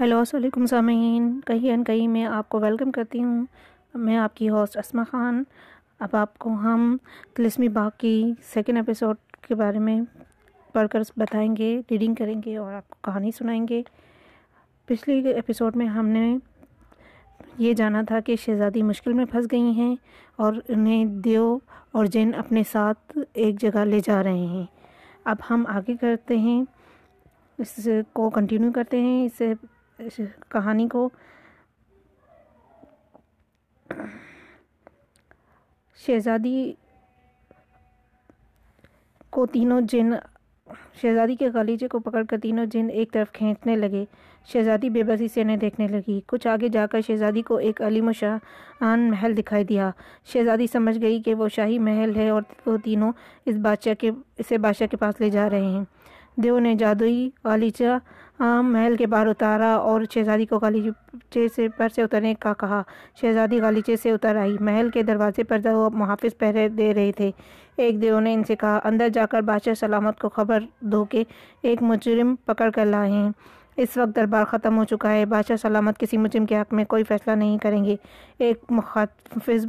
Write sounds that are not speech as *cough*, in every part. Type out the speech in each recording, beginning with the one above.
Hello, السلام علیکم سامعین۔ کہیں ان کہیں میں آپ کو ویلکم کرتی ہوں۔ میں آپ کی ہوسٹ اسما خان۔ اب آپ کو ہم تلسمی باغ کی سیکنڈ ایپیسوڈ کے بارے میں پڑھ کر بتائیں گے ریڈنگ کریں گے اور آپ کو کہانی سنائیں گے۔ پچھلی ایپیسوڈ میں ہم نے یہ جانا تھا کہ شہزادی مشکل میں پھنس گئی ہیں اور انہیں دیو اور جن اپنے ساتھ ایک جگہ لے جا رہے ہیں۔ اب ہم آگے کرتے ہیں، اس کو کنٹینیو کرتے ہیں، اس سے کہانی کو شہزادی کو تینوں جن، شہزادی کے غلیجے کو پکڑ کر تینوں جن ایک طرف کھینچنے لگے۔ شہزادی بے بسی سے انہیں دیکھنے لگی۔ کچھ آگے جا کر شہزادی کو ایک علیم و شاہان محل دکھائی دیا۔ شہزادی سمجھ گئی کہ وہ شاہی محل ہے اور وہ تینوں اس بادشاہ کے، اسے بادشاہ کے پاس لے جا رہے ہیں۔ دیو نے جادوئی غالیچہ محل کے باہر اتارا اور شہزادی کو غالیچے سے پر سے اترنے کا کہا۔ شہزادی غالیچے سے اتر آئی۔ محل کے دروازے پر وہ محافظ پہرے دے رہے تھے۔ ایک دیو نے ان سے کہا، اندر جا کر بادشاہ سلامت کو خبر دو کہ ایک مجرم پکڑ کر لائے ہیں۔ اس وقت دربار ختم ہو چکا ہے۔ بادشاہ سلامت کسی مجرم کے حق میں کوئی فیصلہ نہیں کریں گے۔ ایک محافظ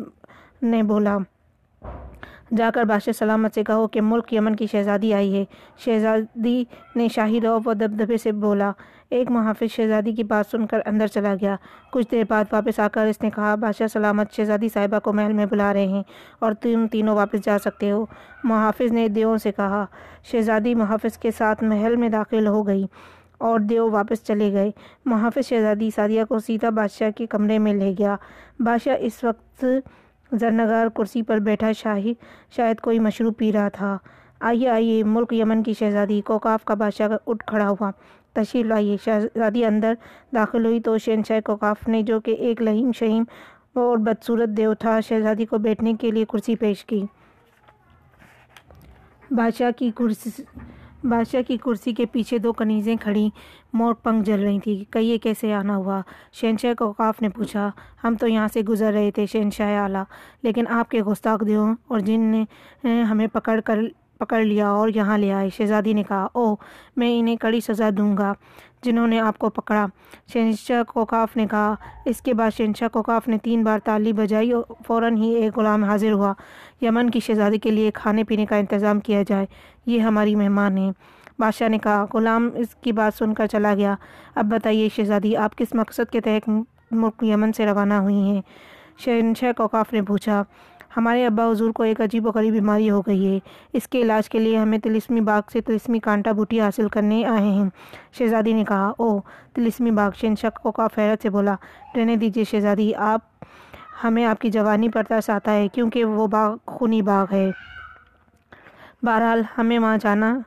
نے بولا۔ جا کر بادشاہ سلامت سے کہو کہ ملک یمن کی شہزادی آئی ہے۔ شہزادی نے شاہی روب و دبدبے سے بولا ایک محافظ شہزادی کی بات سن کر اندر چلا گیا۔ کچھ دیر بعد واپس آ کر اس نے کہا، بادشاہ سلامت، شہزادی صاحبہ کو محل میں بلا رہے ہیں اور تم تینوں واپس جا سکتے ہو۔ محافظ نے دیو سے کہا، شہزادی محافظ کے ساتھ محل میں داخل ہو گئی اور دیو واپس چلے گئے۔ محافظ شہزادی سادیہ کو سیدھا بادشاہ کے کمرے میں لے گیا۔ بادشاہ اس وقت زرنگار کرسی پر بیٹھا شاہی شاید کوئی مشروب پی رہا تھا۔ آئیے آئیے، ملک یمن کی شہزادی کوکاف کا بادشاہ اٹھ کھڑا ہوا۔ تشریف لائیے۔ شہزادی اندر داخل ہوئی تو شہنشاہ کوکاف نے جو کہ ایک لہیم، شہیم اور بدصورت دیو تھا، شہزادی کو بیٹھنے کے لیے کرسی پیش کی۔ بادشاہ کی کرسی بادشاہ کی کرسی کے پیچھے دو کنیزیں کھڑی، موٹ پنکھ جل رہی تھیں کہیے، کیسے آنا ہوا؟ شہنشاہ کوقاف نے پوچھا۔ ہم تو یہاں سے گزر رہے تھے، شہنشاہ اعلیٰ، لیکن آپ کے گستاخ دیوں اور جن نے ہمیں پکڑ کر پکڑ لیا اور یہاں لے آئے۔ شہزادی نے کہا او میں انہیں کڑی سزا دوں گا جنہوں نے آپ کو پکڑا۔ شہنشاہ کوکاف نے کہا، اس کے بعد شہنشاہ کوکاف نے تین بار تالی بجائی اور فوراً ہی ایک غلام حاضر ہوا۔ یمن کی شہزادی کے لیے کھانے پینے کا انتظام کیا جائے، یہ ہماری مہمان ہیں۔ بادشاہ نے کہا، غلام اس کی بات سن کر چلا گیا۔ اب بتائیے شہزادی، آپ کس مقصد کے تحت ملک یمن سے روانہ ہوئی ہیں؟ شہنشاہ کوکاف نے پوچھا ہمارے ابا حضور کو ایک عجیب و غریب بیماری ہو گئی ہے۔ اس کے علاج کے لیے ہمیں تلسمی باغ سے تلسمی کانٹا بوٹی حاصل کرنے آئے ہیں۔ شہزادی نے کہا او تلسمی باغ شہنشاہ کوکاف حیرت سے بولا۔ رہنے دیجیے شہزادی، آپ، ہمیں آپ کی جوانی پر ترس آتا ہے کیونکہ وہ باغ خونی باغ ہے۔ بہرحال، ہمیں وہاں جانا،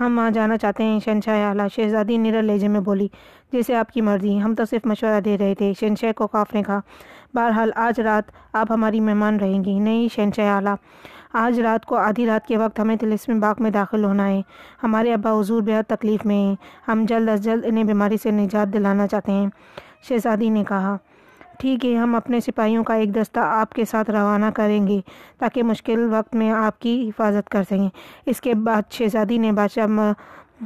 ہم وہاں جانا چاہتے ہیں شہنشاہ اعلیٰ۔ شہزادی نرل لہجے میں بولی، جیسے آپ کی مرضی، ہم تو صرف مشورہ دے رہے تھے۔ شہنشاہ کوکاف نے کہا بہرحال آج رات آپ ہماری مہمان رہیں گی۔ نہیں شہنشاہ اعلیٰ آج رات کو آدھی رات کے وقت ہمیں تلسم باغ میں داخل ہونا ہے۔ ہمارے ابا حضور بہت تکلیف میں ہیں۔ ہم جلد از جلد انہیں بیماری سے نجات دلانا چاہتے ہیں۔ شہزادی نے کہا، ٹھیک ہے، ہم اپنے سپاہیوں کا ایک دستہ آپ کے ساتھ روانہ کریں گے تاکہ مشکل وقت میں آپ کی حفاظت کر سکیں۔ اس کے بعد شہزادی نے بادشاہ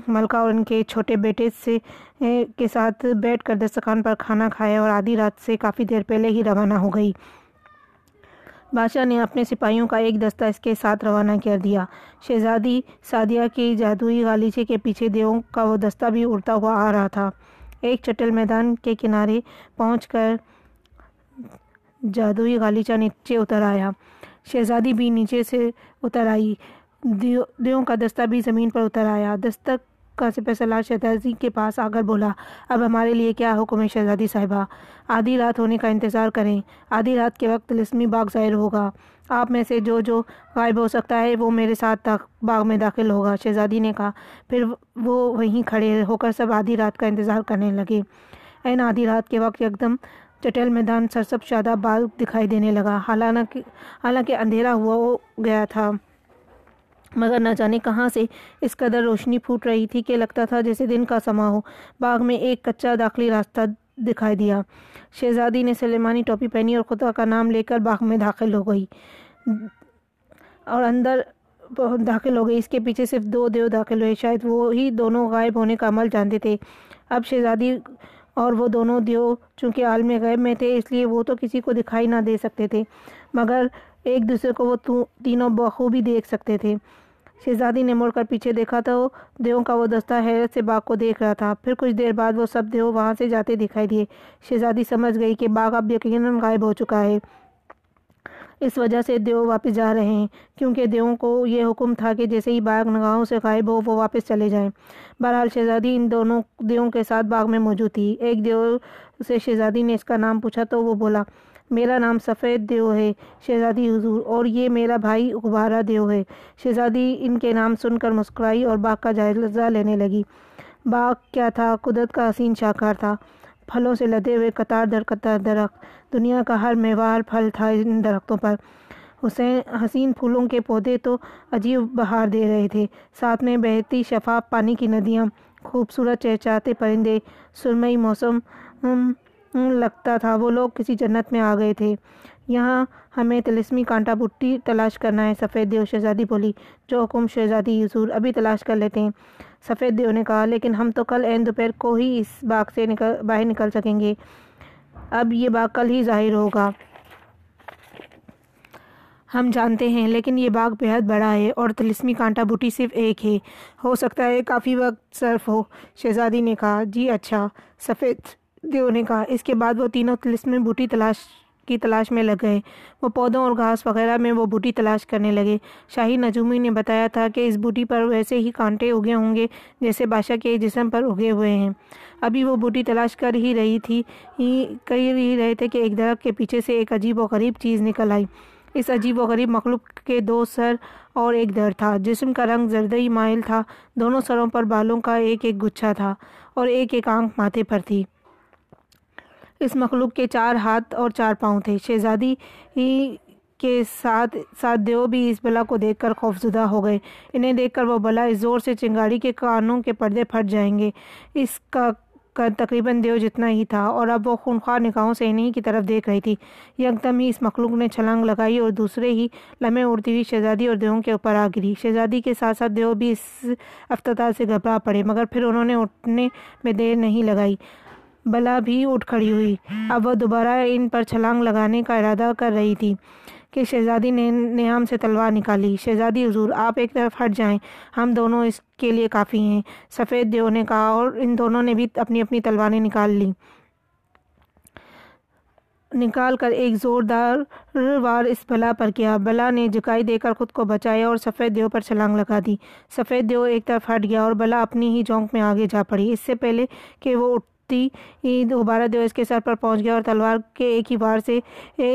ملکہ اور ان کے چھوٹے بیٹے سے کے ساتھ بیٹھ کر دسترخوان پر کھانا کھایا اور آدھی رات سے کافی دیر پہلے ہی روانہ ہو گئی۔ بادشاہ نے اپنے سپاہیوں کا ایک دستہ اس کے ساتھ روانہ کر دیا۔ شہزادی سادیہ کی جادوئی غالیچے کے پیچھے دیووں کا وہ دستہ بھی اڑتا ہوا آ رہا تھا۔ ایک چٹل میدان کے کنارے پہنچ کر جادوئی غالیچہ نیچے اتر آیا۔ شہزادی بھی نیچے سے اتر آئی۔ دیو دیوں کا دستہ بھی زمین پر اتر آیا۔ دستک کا سپہ سلار شہزادی کے پاس آ کر بولا، اب ہمارے لیے کیا حکم ہے شہزادی صاحبہ؟ آدھی رات ہونے کا انتظار کریں۔ آدھی رات کے وقت لسمی باغ ظاہر ہوگا۔ آپ میں سے جو جو غائب ہو سکتا ہے، وہ میرے ساتھ باغ میں داخل ہوگا، شہزادی نے کہا۔ پھر وہ وہیں کھڑے ہو کر سب آدھی رات کا انتظار کرنے لگے۔ این آدھی رات کے وقت ایک دم چٹیل میدان سرسب شادہ باغ دکھائی دینے لگا۔ حالانکہ حالانکہ اندھیرا ہوا ہو گیا تھا۔ مگر نہ جانے کہاں سے اس قدر روشنی پھوٹ رہی تھی کہ لگتا تھا جیسے دن کا سما ہو۔ باغ میں ایک کچا داخلی راستہ دکھائی دیا۔ شہزادی نے سلیمانی ٹوپی پہنی اور خدا کا نام لے کر باغ میں داخل ہو گئی۔ اور اندر داخل ہو گئی۔ اس کے پیچھے صرف دو دیو داخل ہوئے۔ شاید وہ ہی دونوں غائب ہونے کا عمل جانتے تھے۔ اب شہزادی اور وہ دونوں دیو چونکہ عالم غیب میں تھے، اس لیے وہ تو کسی کو دکھائی نہ دے سکتے تھے۔ مگر ایک دوسرے کو وہ تینوں بخوبی دیکھ سکتے تھے۔ شہزادی نے مڑ کر پیچھے دیکھا تو دیو کا وہ دستہ حیرت سے باغ کو دیکھ رہا تھا۔ پھر کچھ دیر بعد وہ سب دیو وہاں سے جاتے دکھائی دیے۔ شہزادی سمجھ گئی کہ باغ اب یقیناً غائب ہو چکا ہے۔ اس وجہ سے دیو واپس جا رہے ہیں، کیونکہ دیووں کو یہ حکم تھا کہ جیسے ہی باغ نگاہوں سے غائب ہو وہ واپس چلے جائیں۔ بہرحال شہزادی ان دونوں دیووں کے ساتھ باغ میں موجود تھی۔ ایک دیو سے شہزادی نے اس کا نام پوچھا تو وہ بولا میرا نام سفید دیو ہے، شہزادی حضور، اور یہ میرا بھائی غبارہ دیو ہے۔ شہزادی ان کے نام سن کر مسکرائی اور باغ کا جائزہ لینے لگی۔ باغ کیا تھا؟ قدرت کا حسین شاکار تھا۔ پھلوں سے لدے ہوئے قطار در قطار درخت۔ دنیا کا ہر میوار پھل تھا ان درختوں پر۔ حسین حسین پھولوں کے پودے تو عجیب بہار دے رہے تھے۔ ساتھ میں بہتی شفاف پانی کی ندیاں، خوبصورت چہچاتے پرندے، سرمئی موسم لگتا تھا۔ وہ لوگ کسی جنت میں آ گئے تھے۔ یہاں ہمیں تلسمی کانٹا بٹی تلاش کرنا ہے، سفید دیو شہزادی بولی۔ جو حکم شہزادی حضور ابھی تلاش کر لیتے ہیں۔ سفید دیو نے کہا، لیکن ہم تو کل این دوپہر کو ہی اس باغ سے نکل، باہر نکل سکیں گے۔ اب یہ باغ کل ہی ظاہر ہوگا۔ ہم جانتے ہیں، لیکن یہ باغ بہت بڑا ہے اور تلسمی کانٹا بوٹی صرف ایک ہے۔ ہو سکتا ہے، کافی وقت صرف ہو۔ شہزادی نے کہا جی اچھا سفید دیو نے کہا۔ اس کے بعد وہ تینوں تلسمی بوٹی تلاش کی تلاش میں لگ گئے۔ وہ پودوں اور گھاس وغیرہ میں وہ بوٹی تلاش کرنے لگے۔ شاہی نجومی نے بتایا تھا کہ اس بوٹی پر ویسے ہی کانٹے اگے ہوں گے جیسے بادشاہ کے جسم پر اگے ہوئے ہیں۔ ابھی وہ بوٹی تلاش کر ہی رہی تھی کہہ ہی رہے تھے کہ ایک درخت کے پیچھے سے ایک عجیب و غریب چیز نکل آئی۔ اس عجیب و غریب مخلوق کے دو سر اور ایک در تھا۔ جسم کا رنگ زردئی مائل تھا۔ دونوں سروں پر بالوں کا ایک ایک گچھا تھا اور ایک ایک آنکھ ماتھے پر تھی۔ اس مخلوق کے چار ہاتھ اور چار پاؤں تھے۔ شہزادی کے ساتھ ساتھ دیو بھی اس بلا کو دیکھ کر خوفزدہ ہو گئے۔ انہیں دیکھ کر وہ بلا اس زور سے چنگاڑی کے کانوں کے پردے پھٹ جائیں گے۔ اس کا تقریباً دیو جتنا ہی تھا۔ اور اب وہ خونخوار نکاحوں سے انہیں کی طرف دیکھ رہی تھی۔ یکدم ہی اس مخلوق نے چھلانگ لگائی اور دوسرے ہی لمحے اڑتی ہوئی شہزادی اور دیووں کے اوپر آ گری۔ شہزادی کے ساتھ ساتھ دیو بھی اس افتتاح سے گھبرا پڑے، مگر پھر انہوں نے اٹھنے میں دیر نہیں لگائی۔ بلا بھی اٹھ کھڑی ہوئی۔ اب وہ دوبارہ ان پر چھلانگ لگانے کا ارادہ کر رہی تھی کہ شہزادی نے نیام سے تلوار نکالی۔ شہزادی، حضور، آپ ایک طرف ہٹ جائیں۔ ہم دونوں اس کے لیے کافی ہیں۔ سفید دیو نے کہا اور ان دونوں نے بھی اپنی اپنی تلواریں نکال لی۔ نکال کر ایک زوردار وار اس بلا پر کیا۔ بلا نے جکائی دے کر خود کو بچایا اور سفید دیو پر چھلانگ لگا دی۔ سفید دیو ایک طرف ہٹ گیا اور بلا اپنی ہی جونک میں آگے جا پڑی۔ اس سے پہلے کہ وہ اٹھ دوبارہ دیو اس کے سر پر پہنچ گیا اور تلوار کے ایک ہی وار سے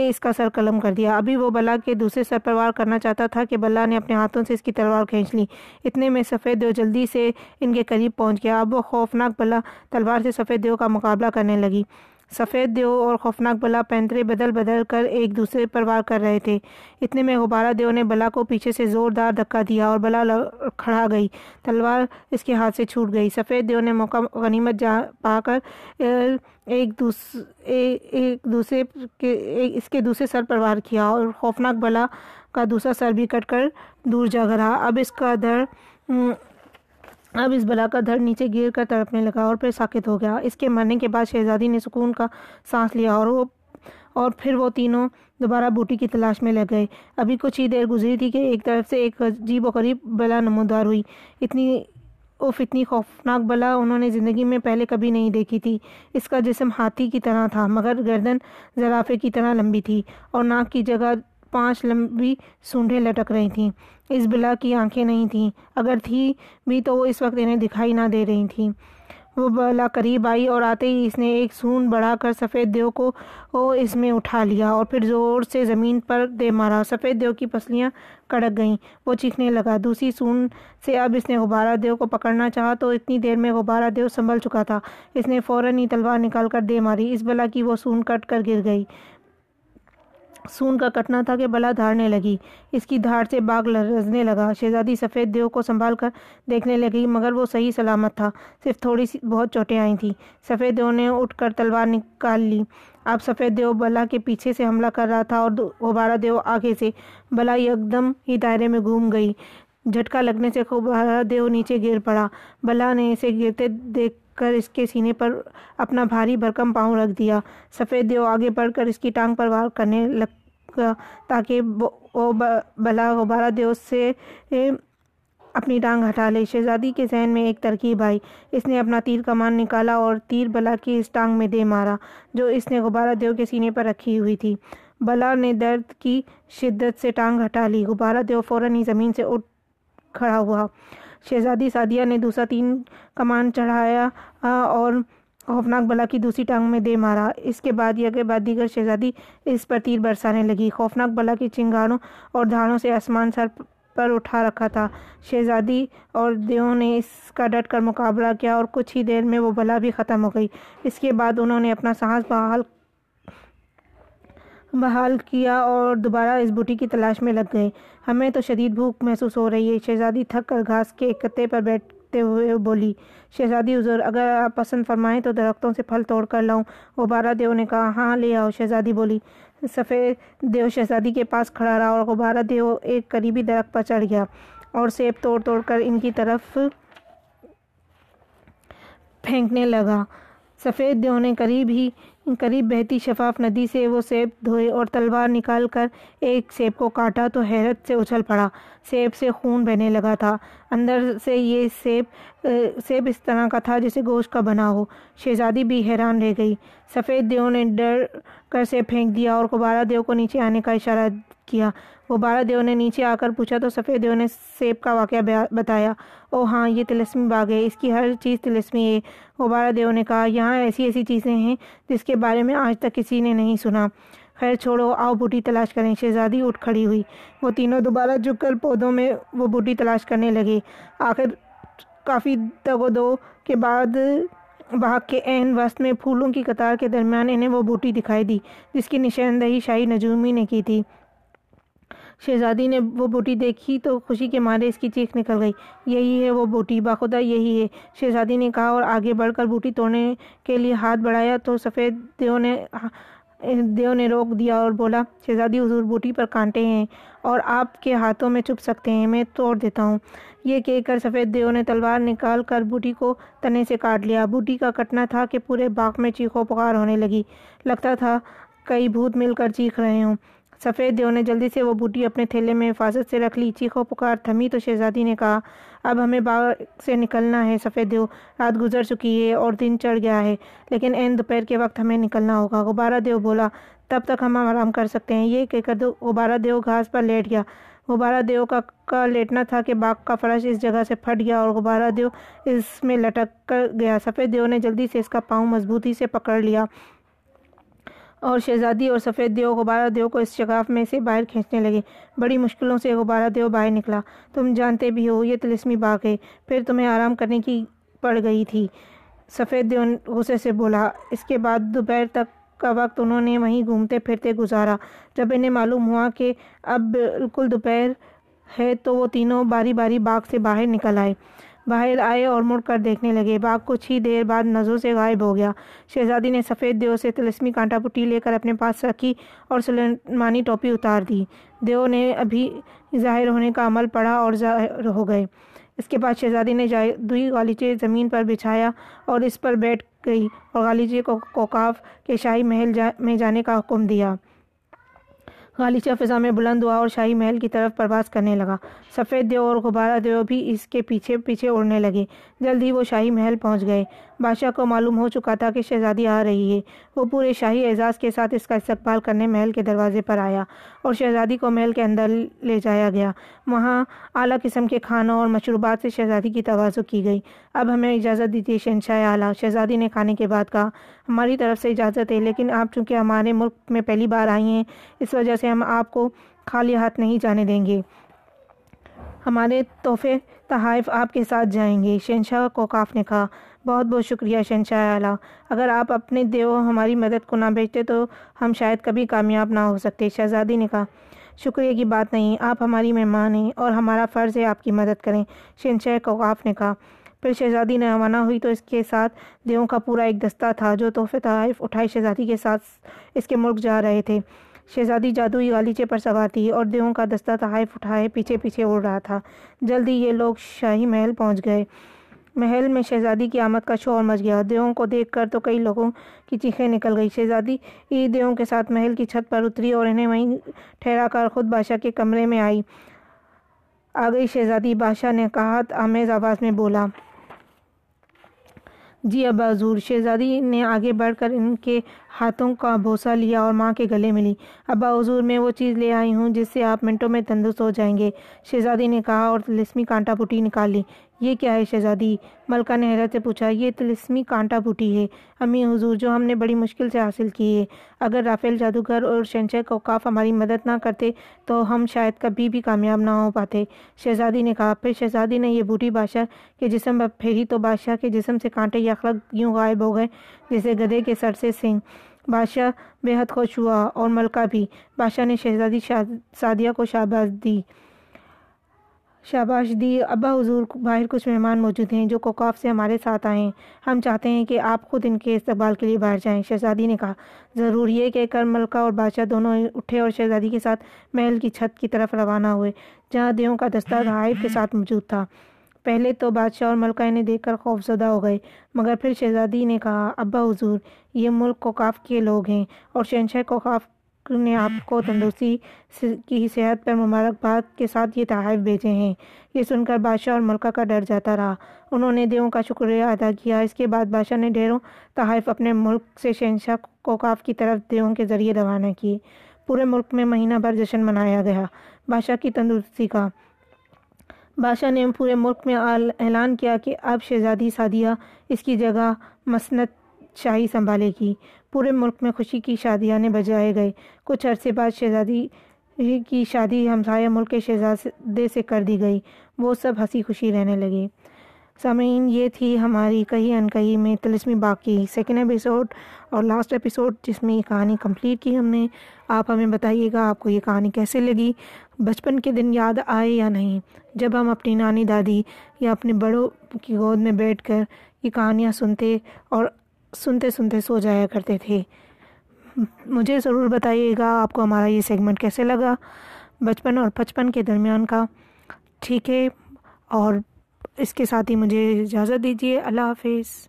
اس کا سر قلم کر دیا۔ ابھی وہ بلا کے دوسرے سر پر وار کرنا چاہتا تھا کہ بلا نے اپنے ہاتھوں سے اس کی تلوار کھینچ لی۔ اتنے میں سفید دیو جلدی سے ان کے قریب پہنچ گیا۔ اب وہ خوفناک بلا تلوار سے سفید دیو کا مقابلہ کرنے لگی۔ سفید دیو اور خوفناک بلا پینترے بدل بدل کر ایک دوسرے پر وار کر رہے تھے۔ اتنے میں غبارہ دیو نے بلا کو پیچھے سے زوردار دھکا دیا اور بلا کھڑا گئی۔ تلوار اس کے ہاتھ سے چھوٹ گئی۔ سفید دیو نے موقع غنیمت جا پا کر ایک دوسرے کے اس کے دوسرے سر پر وار کیا اور خوفناک بلا کا دوسرا سر بھی کٹ کر دور جا رہا اب اس کا در اب اس بلا کا دھڑ نیچے گر کر تڑپنے لگا اور پھر ساکت ہو گیا۔ اس کے مرنے کے بعد شہزادی نے سکون کا سانس لیا اور وہ اور پھر وہ تینوں دوبارہ بوٹی کی تلاش میں لگ گئے۔ ابھی کچھ ہی دیر گزری تھی کہ ایک طرف سے ایک عجیب و غریب بلا نمودار ہوئی۔ اتنی اف اتنی خوفناک بلا انہوں نے زندگی میں پہلے کبھی نہیں دیکھی تھی۔ اس کا جسم ہاتھی کی طرح تھا، مگر گردن زرافے کی طرح لمبی تھی اور ناک کی جگہ پانچ لمبی سونڈیں لٹک رہی تھیں۔ اس بلا کی آنکھیں نہیں تھیں۔ اگر تھی بھی تو وہ اس وقت انہیں دکھائی نہ دے رہی تھیں۔ وہ بلا قریب آئی اور آتے ہی اس نے ایک سون بڑھا کر سفید دیو کو اس میں اٹھا لیا اور پھر زور سے زمین پر دے مارا۔ سفید دیو کی پسلیاں کڑک گئیں۔ وہ چیخنے لگا۔ دوسری سون سے اب اس نے غبارہ دیو کو پکڑنا چاہا تو اتنی دیر میں غبارہ دیو سنبھل چکا تھا۔ اس نے فوراً ہی تلوار نکال کر دے ماری۔ اس بلا کی وہ سون کٹ کر گر گئی۔ سون کا کٹنا تھا کہ بلا دھاڑنے لگی۔ اس کی دھاڑ سے باغ لرزنے لگا۔ شہزادی سفید دیو کو سنبھال کر دیکھنے لگی، مگر وہ صحیح سلامت تھا۔ صرف تھوڑی سی بہت چوٹیں آئی تھیں۔ سفید دیو نے اٹھ کر تلوار نکال لی۔ اب سفید دیو بلا کے پیچھے سے حملہ کر رہا تھا اور غبارہ دیو آگے سے بلا ایک دم ہی دائرے میں گھوم گئی۔ جھٹکا لگنے سے غبارہ دیو نیچے گر پڑا۔ بلا نے اسے گرتے دیکھ کر اس کے سینے پر اپنا بھاری بھرکم پاؤں رکھ دیا۔ سفید دیو آگے بڑھ کر اس کی ٹانگ پر وار کرنے لگا تاکہ وہ بلا غبارہ دیو سے اپنی ٹانگ ہٹا لے۔ شہزادی کے ذہن میں ایک ترکیب آئی۔ اس نے اپنا تیر کمان نکالا اور تیر بلا کی اس ٹانگ میں دے مارا، جو اس نے غبارہ دیو کے سینے پر رکھی ہوئی تھی۔ بلا نے درد کی شدت سے ٹانگ ہٹا لی۔ غبارہ دیو فوراً ہی زمین سے اٹھ کھڑا ہوا۔ شہزادی سعدیہ نے دوسرا تین کمان چڑھایا اور خوفناک بلا کی دوسری ٹانگ میں دے مارا۔ اس کے بعد یا کے بعد دیگر شہزادی اس پر تیر برسانے لگی۔ خوفناک بلا کی چنگاروں اور دھاڑوں سے آسمان سر پر اٹھا رکھا تھا۔ شہزادی اور دیو نے اس کا ڈٹ کر مقابلہ کیا اور کچھ ہی دیر میں وہ بلا بھی ختم ہو گئی۔ اس کے بعد انہوں نے اپنا سانس بحال بحال کیا اور دوبارہ اس بوٹی کی تلاش میں لگ گئے۔ ہمیں تو شدید بھوک محسوس ہو رہی ہے۔ شہزادی تھک کر گھاس کے ایک کتے پر بیٹھتے ہوئے بولی، شہزادی حضور، اگر آپ پسند فرمائیں تو درختوں سے پھل توڑ کر لاؤں۔ غبارہ دیو نے کہا ہاں لے آؤ۔ شہزادی بولی، سفید دیو شہزادی کے پاس کھڑا رہا اور غبارہ دیو ایک قریبی درخت پر چڑھ گیا اور سیب توڑ توڑ کر ان کی طرف پھینکنے لگا۔ سفید دیو نے قریب ہی قریب بہتی شفاف ندی سے وہ سیب دھوئے اور تلوار نکال کر ایک سیب کو کاٹا تو حیرت سے اچھل پڑا۔ سیب سے خون بہنے لگا تھا۔ اندر سے یہ سیب سیب اس طرح کا تھا جسے گوشت کا بنا ہو۔ شہزادی بھی حیران رہ گئی۔ سفید دیو نے ڈر کر سیب پھینک دیا اور غبارہ دیو کو نیچے آنے کا اشارہ کیا۔ غبارہ دیو نے نیچے آ کر پوچھا تو سفید دیو نے سیب کا واقعہ بتایا۔ او ہاں یہ تلسمی باغ ہے۔ اس کی ہر چیز تلسمی ہے۔ غبارہ دیو نے کہا، یہاں ایسی ایسی چیزیں ہیں جس کے بارے میں آج تک کسی نے نہیں سنا۔ خیر چھوڑو، آؤ بوٹی تلاش کریں۔ شہزادی اٹھ کھڑی ہوئی۔ وہ تینوں دوبارہ جھک کر پودوں میں وہ بوٹی تلاش کرنے لگے۔ آخر کافی دگ و دو کے بعد باغ کے عین وسط میں پھولوں کی قطار کے درمیان انہیں وہ بوٹی دکھائی دی، جس کی نشاندہی شاہی نجومی نے کی تھی۔ شہزادی نے وہ بوٹی دیکھی تو خوشی کے مارے اس کی چیخ نکل گئی۔ یہی ہے وہ بوٹی باخدا یہی ہے۔ شہزادی نے کہا اور آگے بڑھ کر بوٹی توڑنے کے لیے ہاتھ بڑھایا تو سفید دیو نے دیو نے روک دیا اور بولا، شہزادی حضور بوٹی پر کانٹے ہیں اور آپ کے ہاتھوں میں چھپ سکتے ہیں، میں توڑ دیتا ہوں۔ یہ کہہ کر سفید دیو نے تلوار نکال کر بوٹی کو تنے سے کاٹ لیا۔ بوٹی کا کٹنا تھا کہ پورے باغ میں چیخو پکار ہونے لگی۔ لگتا تھا کئی بھوت مل کر چیخ رہے ہوں۔ سفید دیو نے جلدی سے وہ بوٹی اپنے تھیلے میں حفاظت سے رکھ لی۔ چیخو، پکار، تھمی تو شہزادی نے کہا، اب ہمیں باغ سے نکلنا ہے۔ سفید دیو، رات گزر چکی ہے اور دن چڑھ گیا ہے، لیکن این دوپہر کے وقت ہمیں نکلنا ہوگا۔ غبارہ دیو بولا، تب تک ہم آرام کر سکتے ہیں۔ یہ کہہ کر دو، غبارہ دیو گھاس پر لیٹ گیا۔ غبارہ دیو کا کا لیٹنا تھا کہ باغ کا فرش اس جگہ سے پھٹ گیا اور غبارہ دیو اس میں لٹک کر گیا۔ سفید دیو نے جلدی سے اس کا پاؤں مضبوطی سے پکڑ لیا۔ اور شہزادی اور سفید دیو غبارہ دیو کو اس شگاف میں سے باہر کھینچنے لگے۔ بڑی مشکلوں سے غبارہ دیو باہر نکلا۔ تم جانتے بھی ہو، یہ تلسمی باغ ہے۔ پھر تمہیں آرام کرنے کی پڑ گئی تھی۔ سفید دیو غصے سے بولا، اس کے بعد دوپہر تک کا وقت انہوں نے وہیں گھومتے پھرتے گزارا۔ جب انہیں معلوم ہوا کہ اب بالکل دوپہر ہے تو وہ تینوں باری باری باغ سے باہر نکل آئے۔ باہر آئے اور مڑ کر دیکھنے لگے۔ باغ کچھ ہی دیر بعد نظروں سے غائب ہو گیا۔ شہزادی نے سفید دیو سے تلسمی کانٹا پٹی لے کر اپنے پاس رکھی اور سلیمانی ٹوپی اتار دی۔ دیو نے ابھی ظاہر ہونے کا عمل پڑا اور ظاہر ہو گئے۔ اس کے بعد شہزادی نے دوئی غالیچے زمین پر بچھایا اور اس پر بیٹھ گئی اور غالیچے کو کوکاف کے شاہی محل جا میں جانے کا حکم دیا۔ غالیچہ فضا میں بلند ہوا اور شاہی محل کی طرف پرواز کرنے لگا۔ سفید دیو اور غبارہ دیو بھی اس کے پیچھے پیچھے اڑنے لگے۔ جلد ہی وہ شاہی محل پہنچ گئے۔ بادشاہ کو معلوم ہو چکا تھا کہ شہزادی آ رہی ہے۔ وہ پورے شاہی اعزاز کے ساتھ اس کا استقبال کرنے محل کے دروازے پر آیا اور شہزادی کو محل کے اندر لے جایا گیا۔ وہاں اعلیٰ قسم کے کھانوں اور مشروبات سے شہزادی کی توازو کی گئی۔ اب ہمیں اجازت دیجیے شہنشاہ اعلیٰ۔ شہزادی نے کھانے کے بعد کہا، ہماری طرف سے اجازت ہے، لیکن آپ چونکہ ہمارے ملک میں پہلی بار آئی ہیں، اس وجہ سے ہم آپ کو خالی ہاتھ نہیں جانے دیں گے۔ ہمارے تحفے تحائف آپ کے ساتھ جائیں گے، شہنشاہ کوکاف نے کہا۔ بہت بہت شکریہ شہنشاہ اعلیٰ۔ اگر آپ اپنے دیو ہماری مدد کو نہ بھیجتے تو ہم شاید کبھی کامیاب نہ ہو سکتے۔ شہزادی نے کہا، شکریہ کی بات نہیں، آپ ہماری مہمان ہیں اور ہمارا فرض ہے آپ کی مدد کریں۔ شہنشاہ کوکاف نے کہا، پھر شہزادی نے روانہ ہوئی تو اس کے ساتھ دیووں کا پورا ایک دستہ تھا جو تحفے تحائف اٹھائے شہزادی کے ساتھ اس کے ملک جا رہے تھے۔ شہزادی جادوئی غالیچے پر سوار تھی اور دیووں کا دستہ تحائف اٹھائے پیچھے پیچھے اڑ رہا تھا۔ جلدی یہ لوگ شاہی محل پہنچ گئے۔ محل میں شہزادی کی آمد کا شور مچ گیا۔ دیووں کو دیکھ کر تو کئی لوگوں کی چیخیں نکل گئی شہزادی دیووں کے ساتھ محل کی چھت پر اتری اور انہیں وہیں ٹھہرا کر خود بادشاہ کے کمرے میں آئی۔ آ گئی شہزادی۔ بادشاہ نے کہا، آمیز آواز میں بولا جی ابا حضور شہزادی نے آگے بڑھ کر ان کے ہاتھوں کا بوسہ لیا اور ماں کے گلے ملی۔ ابا حضور، میں وہ چیز لے آئی ہوں جس سے آپ منٹوں میں تندرست ہو جائیں گے شہزادی نے کہا اور لسمی کانٹا پوٹی نکال لی۔ یہ کیا ہے شہزادی؟ ملکہ نے حیرت سے پوچھا، یہ تلسمی کانٹا بوٹی ہے۔ امی حضور، جو ہم نے بڑی مشکل سے حاصل کی ہے۔ اگر رافیل جادوگر اور شنشہ کوکاف ہماری مدد نہ کرتے، تو ہم شاید کبھی بھی کامیاب نہ ہو پاتے۔ شہزادی نے کہا، پھر شہزادی نے یہ بوٹی بادشاہ کے جسم پر پھیری تو بادشاہ کے جسم سے کانٹے یا خلق یوں غائب ہو گئے، جیسے گدھے کے سر سے سنگ۔ بادشاہ بے حد خوش ہوا اور ملکہ بھی۔ بادشاہ نے شہزادی سادیہ کو شاباش دی۔ شاباش دی، ابا حضور باہر کچھ مہمان موجود ہیں جو کوکاف سے ہمارے ساتھ آئے ہیں ہم چاہتے ہیں کہ آپ خود ان کے استقبال کے لیے باہر جائیں۔ شہزادی نے کہا، ضرور، یہ کہ کر ملکہ اور بادشاہ دونوں اٹھے اور شہزادی کے ساتھ محل کی چھت کی طرف روانہ ہوئے، جہاں دیوں کا دستہ غائب کے ساتھ موجود تھا۔ پہلے تو بادشاہ اور ملکہ انہیں دیکھ کر خوف زدہ ہو گئے، مگر پھر شہزادی نے کہا، ابا حضور، یہ ملک کوکاف کے لوگ ہیں اور شہنشاہ کوکاف نے آپ کو تندرستی کی صحت پر مبارکباد کے ساتھ یہ تحائف بھیجے ہیں۔ یہ سن کر بادشاہ اور ملکہ کا ڈر جاتا رہا۔ انہوں نے دیووں کا شکریہ ادا کیا۔ اس کے بعد بادشاہ نے ڈھیروں تحائف اپنے ملک سے شہنشاہ کوکاف کی طرف دیووں کے ذریعے روانہ کیے۔ پورے ملک میں مہینہ بھر جشن منایا گیا۔ بادشاہ کی تندرستی کا۔ بادشاہ نے پورے ملک میں اعلان کیا کہ اب شہزادی سعدیہ اس کی جگہ مسنت شاہی سنبھالے گی۔ پورے ملک میں خوشی کی شادیاں نے بجائے گئے۔ کچھ عرصے بعد شہزادی کی شادی ہمسایہ ملک کے شہزادے سے کر دی گئی۔ وہ سب ہنسی خوشی رہنے لگے۔ سامعین، یہ تھی ہماری کہیں ان کہیں میں تلسمی باقی۔ سیکنڈ ایپیسوڈ اور لاسٹ ایپیسوڈ جس میں یہ کہانی کمپلیٹ کی ہم نے، آپ ہمیں بتائیے گا آپ کو یہ کہانی کیسے لگی؟ بچپن کے دن یاد آئے یا نہیں؟ جب ہم اپنی نانی دادی یا اپنے بڑوں کی گود میں بیٹھ کر یہ کہانیاں سنتے اور سنتے سنتے سو جایا کرتے تھے۔ مجھے ضرور بتائیے گا آپ کو ہمارا یہ سیگمنٹ کیسے لگا؟ بچپن اور پچپن کے درمیان کا۔ ٹھیک ہے، اور اس کے ساتھ ہی مجھے اجازت دیجیے۔ اللہ حافظ۔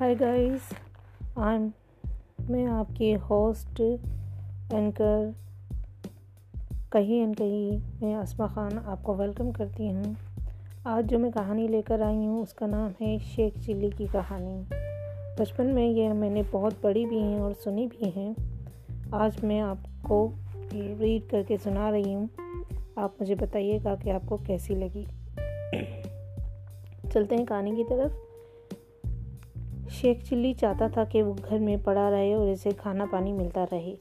ہائی گائز آن میں آپ کی ہوسٹ اینکر کہیں ان کہیں میں اسما خان آپ کو ویلکم کرتی ہوں۔ آج جو میں کہانی لے کر آئی ہوں، اس کا نام ہے شیخ چلی کی کہانی۔ بچپن میں یہ میں نے بہت پڑھی بھی ہیں اور سنی بھی ہیں۔ آج میں آپ کو ریڈ کر کے سنا رہی ہوں۔ آپ مجھے بتائیے گا کہ آپ کو کیسی لگی۔ چلتے ہیں کہانی کی طرف۔ شیخ چلی چاہتا تھا کہ وہ گھر میں پڑا رہے اور اسے کھانا پانی ملتا رہے،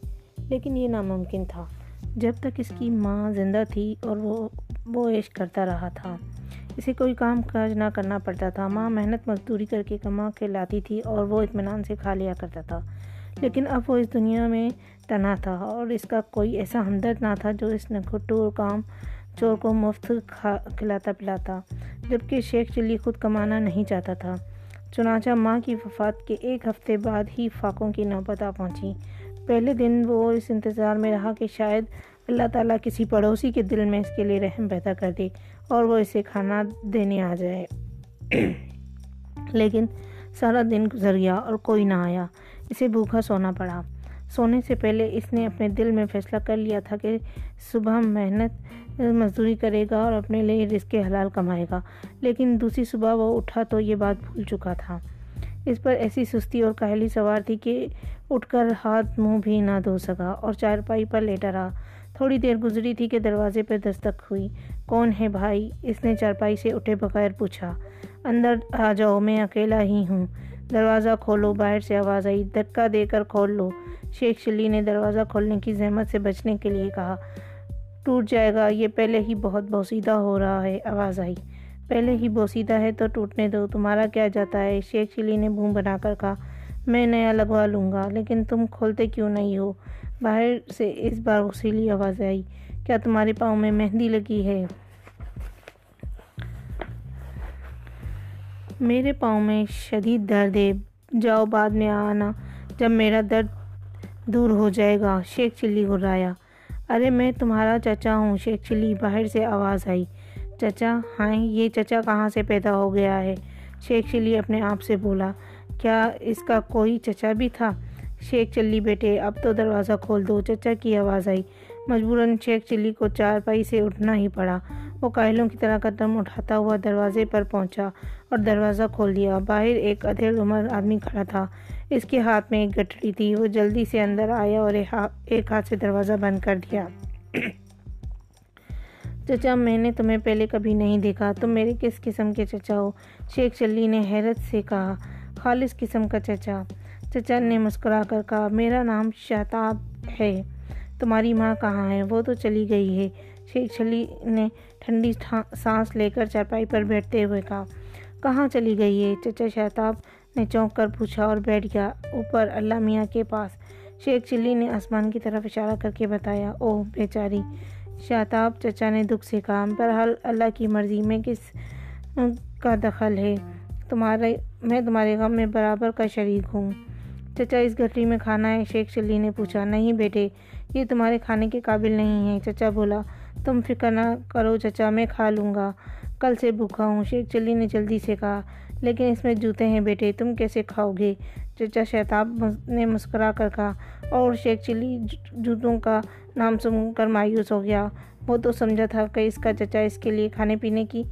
لیکن یہ ناممکن تھا۔ جب تک اس کی ماں زندہ تھی اور وہ وہ عیش کرتا رہا تھا۔ اسے کوئی کام کاج نہ کرنا پڑتا تھا۔ ماں محنت مزدوری کر کے کما کے لاتی تھی اور وہ اطمینان سے کھا لیا کرتا تھا۔ لیکن اب وہ اس دنیا میں تنا تھا اور اس کا کوئی ایسا ہمدرد نہ تھا جو اس نکھٹو اور کام چور کو مفت کھا کھلاتا پلاتا، جبکہ شیخ چلی خود کمانا نہیں چاہتا تھا۔ چنانچہ ماں کی وفات کے ایک ہفتے بعد ہی فاقوں کی نوبت آ پہنچی۔ پہلے دن وہ اس انتظار میں رہا کہ شاید اللہ تعالیٰ کسی پڑوسی کے دل میں اس کے لیے رحم پیدا کر دے اور وہ اسے کھانا دینے آ جائے۔ *clears throat* لیکن سارا دن گزر گیا اور کوئی نہ آیا۔ اسے بھوکا سونا پڑا۔ سونے سے پہلے اس نے اپنے دل میں فیصلہ کر لیا تھا کہ صبح محنت، مزدوری کرے گا اور اپنے لیے رزق حلال کمائے گا۔ لیکن دوسری صبح وہ اٹھا تو یہ بات بھول چکا تھا۔ اس پر ایسی سستی اور کاہلی سوار تھی کہ اٹھ کر ہاتھ منہ بھی نہ دھو سکا اور چارپائی پر لیٹا رہا۔ تھوڑی دیر گزری تھی کہ دروازے پہ دستک ہوئی۔ کون ہے بھائی؟ اس نے چارپائی سے اٹھے بغیر پوچھا۔ اندر آ جاؤ، میں اکیلا ہی ہوں۔ دروازہ کھولو، باہر سے آواز آئی۔ دھکا دے کر کھول لو۔ شیخ شلی نے دروازہ کھولنے کی زحمت سے بچنے کے لیے کہا۔ ٹوٹ جائے گا، یہ پہلے ہی بہت بوسیدہ ہو رہا ہے۔ آواز آئی۔ پہلے ہی بوسیدہ ہے تو ٹوٹنے دو، تمہارا کیا جاتا ہے؟ شیخ چلی نے بھون بنا کر کہا، میں نیا لگوا لوں گا، لیکن تم کھولتے کیوں نہیں ہو؟ باہر سے اس بار غسیلی آواز آئی، کیا تمہارے پاؤں میں مہندی لگی ہے؟ میرے پاؤں میں شدید درد ہے، جاؤ بعد میں آنا، جب میرا درد دور ہو جائے گا، شیخ چلی گرایا ارے، میں تمہارا چچا ہوں، شیخ چلی باہر سے آواز آئی۔ چچا، ہائیں، یہ چچا کہاں سے پیدا ہو گیا ہے؟ شیخ چلی اپنے آپ سے بولا، کیا اس کا کوئی چچا بھی تھا؟ شیخ چلی بیٹے، اب تو دروازہ کھول دو، چچا کی آواز آئی۔ مجبوراً شیخ چلی کو چار پائی سے اٹھنا ہی پڑا۔ وہ کائلوں کی طرح قدم اٹھاتا ہوا دروازے پر پہنچا اور دروازہ کھول دیا۔ باہر ایک ادھیڑ عمر آدمی کھڑا تھا۔ اس کے ہاتھ میں ایک گٹڑی تھی۔ وہ جلدی سے اندر آیا اور ایک ہاتھ سے دروازہ بند کر دیا۔ چچا، میں نے تمہیں پہلے کبھی نہیں دیکھا، تم میرے کس قسم کے چچا ہو؟ شیخ چلی نے حیرت سے کہا، خالص قسم کا چچا۔ چچا نے مسکرا کر کہا، میرا نام شہتاب ہے، تمہاری ماں کہاں ہے؟ وہ تو چلی گئی ہے۔ شیخ چلی نے ٹھنڈی سانس لے کر چارپائی پر بیٹھتے ہوئے کہا، کہاں چلی گئی ہے؟ چچا شہتاب نے چونک کر پوچھا اور بیٹھ گیا اوپر اللہ میاں کے پاس۔ شیخ چلی نے آسمان کی طرف اشارہ کر کے بتایا، اوہ بیچاری شہتاب چچا نے دکھ سے کہا، بہرحال اللہ کی مرضی میں کس کا دخل ہے؟ تمہارے، میں تمہارے غم میں برابر کا شریک ہوں۔ چچا، اس گھٹری میں کھانا ہے؟ شیخ چلی نے پوچھا، نہیں بیٹے، یہ تمہارے کھانے کے قابل نہیں ہے چچا بولا، تم فکر نہ کرو چچا، میں کھا لوں گا۔ کل سے بھوکا ہوں، شیخ چلی نے جلدی سے کہا۔ لیکن اس میں جوتے ہیں بیٹے، تم کیسے کھاؤ گے؟ چچا شہتاب نے مسکرا کر کہا، اور شیخ چلی جوتوں کا نام سن کر مایوس ہو گیا۔ وہ تو سمجھا تھا کہ اس کا چچا اس کے لیے کھانے پینے کی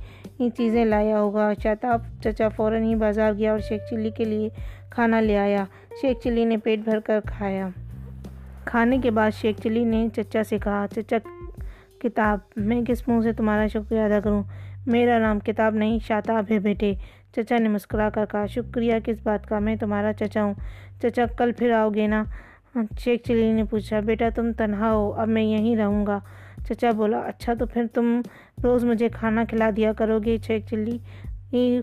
چیزیں لایا ہوگا۔ شہتاب چچا فوراً ہی بازار گیا اور شیخ چلی کے لیے کھانا لے آیا۔ شیخ چلی نے پیٹ بھر کر کھایا۔ کھانے کے بعد شیخ چلی نے چچا سے کہا، چچا، کتاب، میں کس منہ سے تمہارا شکریہ ادا کروں؟ میرا نام کتاب نہیں شاتاب ہے بیٹے چچا نے مسکرا کر کہا، شکریہ، کس بات کا؟ میں تمہارا چچا ہوں۔ چچا، کل پھر آؤ گے نا؟ شیخ چلی نے پوچھا، بیٹا، تم تنہا ہو، اب میں یہیں رہوں گا۔ چچا بولا اچھا تو پھر تم روز مجھے کھانا کھلا دیا کرو گے شیخ چلی؟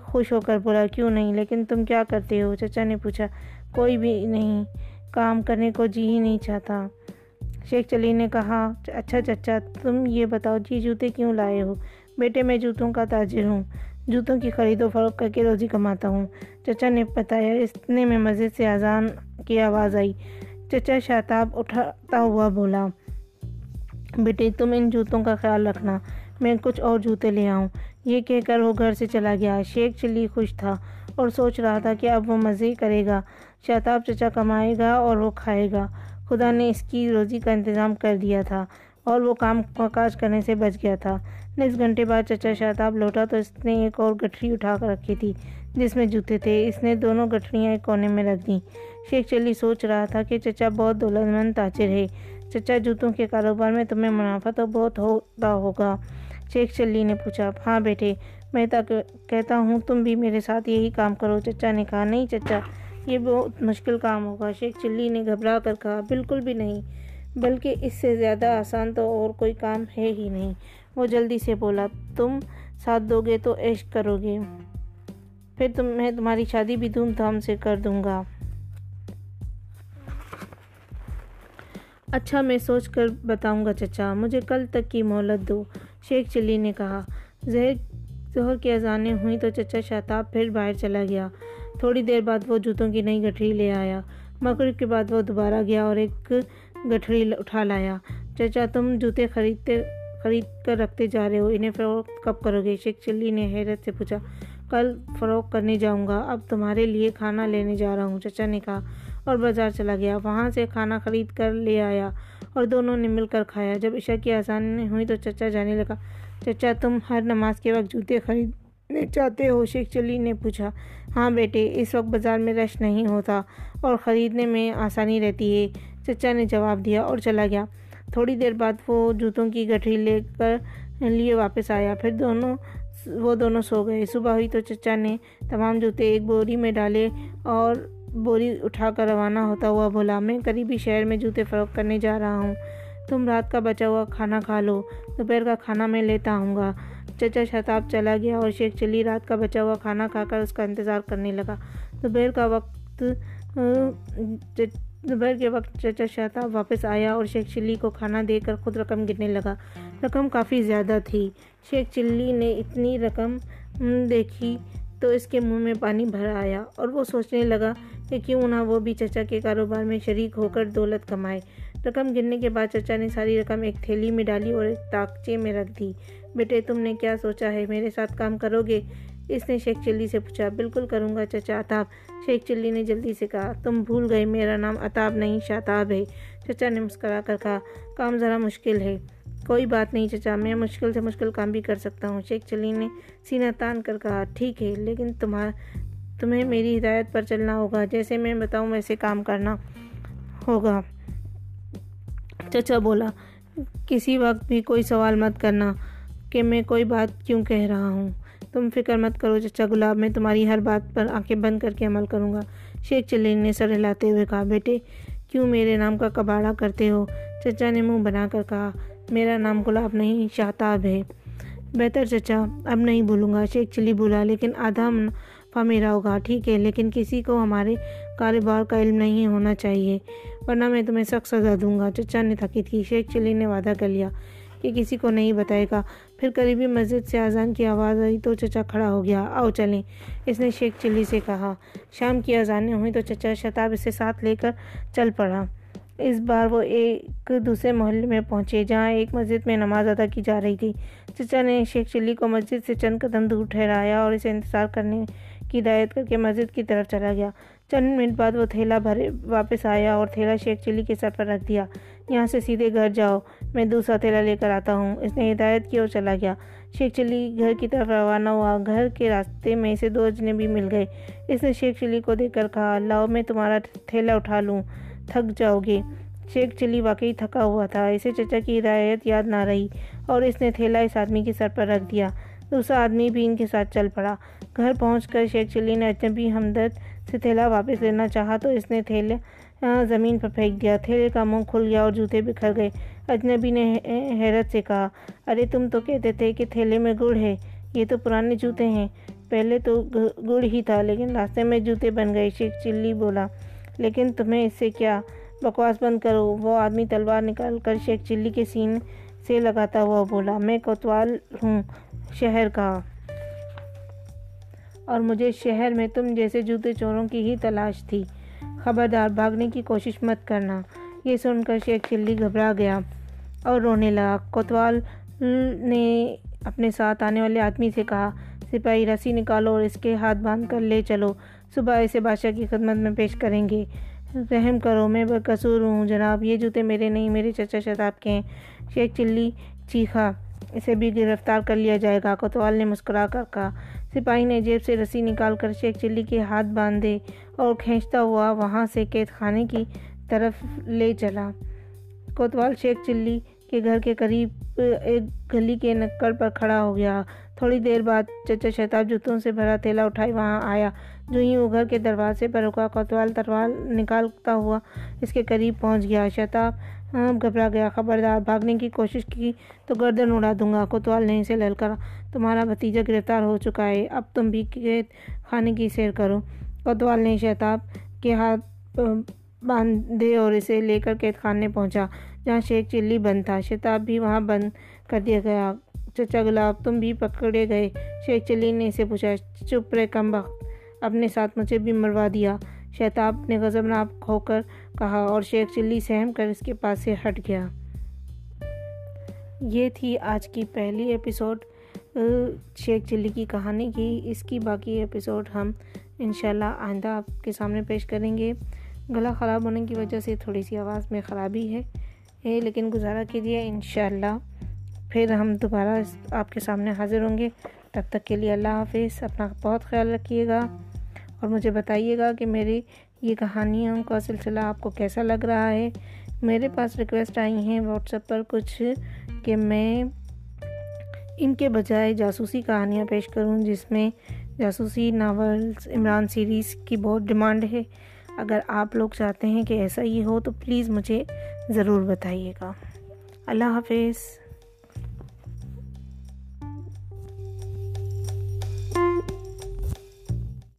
خوش ہو کر بولا، کیوں نہیں، لیکن تم کیا کرتے ہو؟ چچا نے پوچھا، کوئی بھی نہیں، کام کرنے کو جی ہی نہیں چاہتا۔ شیخ چلی نے کہا اچھا چچا، تم یہ بتاؤ جی جوتے کیوں لائے ہو؟ بیٹے، میں جوتوں کا تاجر ہوں، جوتوں کی خرید و فروخت کر کے روزی کماتا ہوں۔ چچا نے بتایا اتنے میں مسجد سے اذان کی آواز آئی۔ چچا شاتاب اٹھاتا ہوا بولا بیٹے تم ان جوتوں کا خیال رکھنا، میں کچھ اور جوتے لے آؤں۔ یہ کہہ کر وہ گھر سے چلا گیا۔ شیخ چلی خوش تھا اور سوچ رہا تھا کہ اب وہ مزے کرے گا۔ شاتاب چچا کمائے گا اور وہ کھائے گا۔ خدا نے اس کی روزی کا انتظام کر دیا تھا اور وہ کام کاج کرنے سے بچ گیا تھا۔ نیکس گھنٹے بعد چچا شہتاب لوٹا تو اس نے ایک اور گٹھری اٹھا کر رکھی تھی جس میں جوتے تھے۔ اس نے دونوں گٹھریاں ایک کونے میں رکھ دیں۔ شیخ چلی سوچ رہا تھا کہ چچا بہت دولت مند تاجر ہے۔ چچا جوتوں کے کاروبار میں تمہیں منافع تو بہت ہوتا ہوگا۔ شیخ چلی نے پوچھا ہاں بیٹے، میں کہتا ہوں، تم بھی میرے ساتھ یہی کام کرو۔ چچا نے کہا، نہیں چچا، یہ بہت مشکل کام ہوگا۔ شیخ چلی نے گھبرا کر کہا، بالکل بھی نہیں، بلکہ اس سے زیادہ آسان تو اور کوئی کام ہے ہی نہیں۔ وہ جلدی سے بولا، تم ساتھ دو گے تو عشق کرو گے۔ پھر تم میں تمہاری شادی بھی دھوم دھام سے کر دوں گا۔ اچھا میں سوچ کر بتاؤں گا چچا، مجھے کل تک کی مہلت دو، شیخ چلی نے کہا۔ زہر ظہر کی اذانیں ہوئیں تو چچا شہتاب پھر باہر چلا گیا۔ تھوڑی دیر بعد وہ جوتوں کی نئی گٹھری لے آیا۔ مغرب کے بعد وہ دوبارہ گیا اور ایک گٹھڑی اٹھا لایا۔ چچا، تم جوتے خریدتے، خرید کر رکھتے جا رہے ہو، انہیں فروخت کب کرو گے؟ شیخ چلی نے حیرت سے پوچھا۔ کل فروخت کرنے جاؤں گا، اب تمہارے لیے کھانا لینے جا رہا ہوں، چچا نے کہا۔ اور بازار چلا گیا۔ وہاں سے کھانا خرید کر لے آیا اور دونوں نے مل کر کھایا۔ جب عشاء کی آسانی ہوئی تو چچا جانے لگا۔ چچا، تم ہر نماز کے وقت جوتے خریدنے چاہتے ہو؟ شیخ چلی نے پوچھا۔ ہاں بیٹے، اس وقت بازار میں رش نہیں ہوتا اور خریدنے میں آسانی رہتی ہے۔ چچا نے جواب دیا اور چلا گیا۔ تھوڑی دیر بعد وہ جوتوں کی گٹھری لے کر لیے واپس آیا۔ پھر دونوں، وہ دونوں سو گئے۔ صبح ہوئی تو چچا نے تمام جوتے ایک بوری میں ڈالے اور بوری اٹھا کر روانہ ہوتا ہوا بولا، میں قریبی شہر میں جوتے فروخت کرنے جا رہا ہوں۔ تم رات کا بچا ہوا کھانا کھا لو، دوپہر کا کھانا میں لیتا ہوں گا۔ چچا شتاب چلا گیا اور شیخ چلی رات کا بچا ہوا کھانا کھا کر اس کا انتظار کرنے لگا۔ دوپہر کا وقت دوپہر کے وقت چچا شہتاب واپس آیا اور شیخ چلی کو کھانا دے کر خود رقم گرنے لگا۔ رقم کافی زیادہ تھی۔ شیخ چلی نے اتنی رقم دیکھی تو اس کے منہ میں پانی بھر آیا اور وہ سوچنے لگا کہ کیوں نہ وہ بھی چچا کے کاروبار میں شریک ہو کر دولت کمائے۔ رقم گرنے کے بعد چچا نے ساری رقم ایک تھیلی میں ڈالی اور ایک تاکچے میں رکھ دی۔ بیٹے، تم نے کیا سوچا ہے؟ میرے ساتھ کام کرو گے؟ اس نے شیخ چلی سے پوچھا۔ بالکل کروں گا چچا اتاب شیخ چلی نے جلدی سے کہا، تم بھول گئے، میرا نام اتاب نہیں، شاتاب ہے۔ چچا نے مسکرا کر کہا، کام ذرا مشکل ہے۔ کوئی بات نہیں چچا، میں مشکل سے مشکل کام بھی کر سکتا ہوں۔ شیخ چلی نے سینہ تان کر کہا، ٹھیک ہے، لیکن تمہار تمہیں میری ہدایت پر چلنا ہوگا۔ جیسے میں بتاؤں ویسے کام کرنا ہوگا۔ چچا بولا، کسی وقت بھی کوئی سوال مت کرنا کہ میں کوئی بات کیوں کہہ رہا ہوں۔ تم فکر مت کرو چچا گلاب، میں تمہاری ہر بات پر آنکھیں بند کر کے عمل کروں گا۔ شیخ چلی نے سر ہلاتے ہوئے کہا، بیٹے، کیوں میرے نام کا کباڑا کرتے ہو؟ چچا نے منہ بنا کر کہا، میرا نام گلاب نہیں، شاہتاب ہے۔ بہتر چچا، اب نہیں بھولوں گا۔ شیخ چلی بولا، لیکن آدھا میرا ہوگا، ٹھیک ہے، لیکن کسی کو ہمارے کاروبار کا علم نہیں ہونا چاہیے، ورنہ میں تمہیں سخت سزا دوں گا۔ چچا نے تھکیت کی شیخ چلی نے وعدہ کر لیا کہ کسی کو نہیں بتائے گا۔ پھر قریبی مسجد سے اذان کی آواز آئی تو چچا کھڑا ہو گیا۔ آؤ چلیں، اس نے شیخ چلی سے کہا۔ شام کی اذانیں ہوئیں تو چچا شتاب اسے ساتھ لے کر چل پڑا۔ اس بار وہ ایک دوسرے محلے میں پہنچے، جہاں ایک مسجد میں نماز ادا کی جا رہی تھی۔ چچا نے شیخ چلی کو مسجد سے چند قدم دور ٹھہرایا اور اسے انتظار کرنے کی ہدایت کر کے مسجد کی طرف چلا گیا۔ چند منٹ بعد وہ تھیلا بھرے واپس آیا اور تھیلا شیخ چلی کے سر پر رکھ دیا۔ یہاں سے سیدھے گھر جاؤ، میں دوسرا تھیلا لے کر آتا ہوں۔ اس نے ہدایت کی اور چلا گیا۔ شیخ چلی گھر کی طرف روانہ ہوا۔ گھر کے راستے میں اسے دو اجنبی مل گئے۔ اس نے شیخ چلی کو دیکھ کر کہا، لاؤ، میں تمہارا تھیلا اٹھا لوں۔ تھک جاؤ گے۔ شیخ چلی واقعی تھکا ہوا تھا۔ اسے چچا کی ہدایت یاد نہ رہی اور اس نے تھیلا اس آدمی کے سر پر رکھ دیا۔ دوسرا آدمی بھی ان کے ساتھ چل پڑا۔ گھر پہنچ کر شیخ چلی نے اجنبی ہمدرد سے تھیلا واپس لینا چاہا تو اس نے تھیلا زمین پر پھینک دیا۔ تھیلے کا منہ کھل گیا اور جوتے بکھر گئے۔ اجنبی نے حیرت سے کہا، ارے تم تو کہتے تھے کہ تھیلے میں گڑ ہے، یہ تو پرانے جوتے ہیں۔ پہلے تو گڑ ہی تھا، لیکن راستے میں جوتے بن گئے۔ شیخ چلی بولا، لیکن تمہیں اس سے کیا بکواس بند کرو؟ وہ آدمی تلوار نکال کر شیخ چلی کے سین سے لگاتا ہوا بولا، میں کوتوال ہوں۔ شہر کا۔ اور مجھے شہر میں تم جیسے جوتے چوروں کی ہی تلاش تھی۔ خبردار، بھاگنے کی کوشش مت کرنا۔ یہ سن کر شیخ چلی گھبرا گیا اور رونے لگا۔ کوتوال نے اپنے ساتھ آنے والے آدمی سے کہا، سپاہی، رسی نکالو اور اس کے ہاتھ باندھ کر لے چلو۔ صبح اسے بادشاہ کی خدمت میں پیش کریں گے۔ رحم کرو، میں بقصور ہوں۔ جناب، یہ جوتے میرے نہیں، میرے چچا شتاب کے ہیں۔ شیخ چلی چیخا۔ اسے بھی گرفتار کر لیا جائے گا۔ کوتوال نے مسکرا کر کہا، سپاہی نے جیب سے رسی نکال کر شیخ چلی کے ہاتھ باندھے اور کھینچتا ہوا وہاں سے قید خانے کی طرف لے چلا۔ کوتوال شیخ چلی کے گھر کے قریب ایک گلی کے نکڑ پر کھڑا ہو گیا۔ تھوڑی دیر بعد چچا شتاب جوتوں سے بھرا تھیلا اٹھائی وہاں آیا۔ جو ہی وہ گھر کے دروازے پر رکا، کوتوال تروال نکالتا ہوا اس کے قریب پہنچ گیا۔ شتاب ہاں، گھبرا گیا، خبردار، بھاگنے کی کوشش کی، تو گردن اڑا دوں گا، کوتوال نے اسے للکارا تمہارا بھتیجا گرفتار ہو چکا ہے۔ اب تم بھی قید خانے کی سیر کرو۔ کوتوال نے شتاب کے ہاتھ باندھے اور اسے لے کر قید خانے پہنچا، جہاں شیخ چلی بند تھا۔ شتاب بھی وہاں بند کر دیا گیا۔ چچا گلاب، تم بھی پکڑے گئے۔ شیخ چلی نے اسے پوچھا، چپ رہے، کم وقت۔ اپنے ساتھ مجھے بھی مروا دیا۔ شہتاب نے غضبناک ہو کر کہا اور شیخ چلی سہم کر اس کے پاس سے ہٹ گیا۔ یہ تھی آج کی پہلی ایپیسوڈ شیخ چلی کی کہانی کی۔ اس کی باقی ایپیسوڈ ہم انشاءاللہ آئندہ آپ کے سامنے پیش کریں گے۔ گلا خراب ہونے کی وجہ سے تھوڑی سی آواز میں خرابی ہے۔ لیکن گزارا کیجیے، انشاءاللہ پھر ہم دوبارہ آپ کے سامنے حاضر ہوں گے۔ تب تک کے لیے اللہ حافظ، اپنا بہت خیال رکھیے گا اور مجھے بتائیے گا کہ میری یہ کہانیوں کا سلسلہ آپ کو کیسا لگ رہا ہے؟ میرے پاس ریکویسٹ آئی ہیں واٹس ایپ پر کچھ کہ میں ان کے بجائے جاسوسی کہانیاں پیش کروں، جس میں جاسوسی ناولس عمران سیریز کی بہت ڈیمانڈ ہے۔ اگر آپ لوگ چاہتے ہیں کہ ایسا ہی ہو تو پلیز مجھے ضرور بتائیے گا۔ اللہ حافظ۔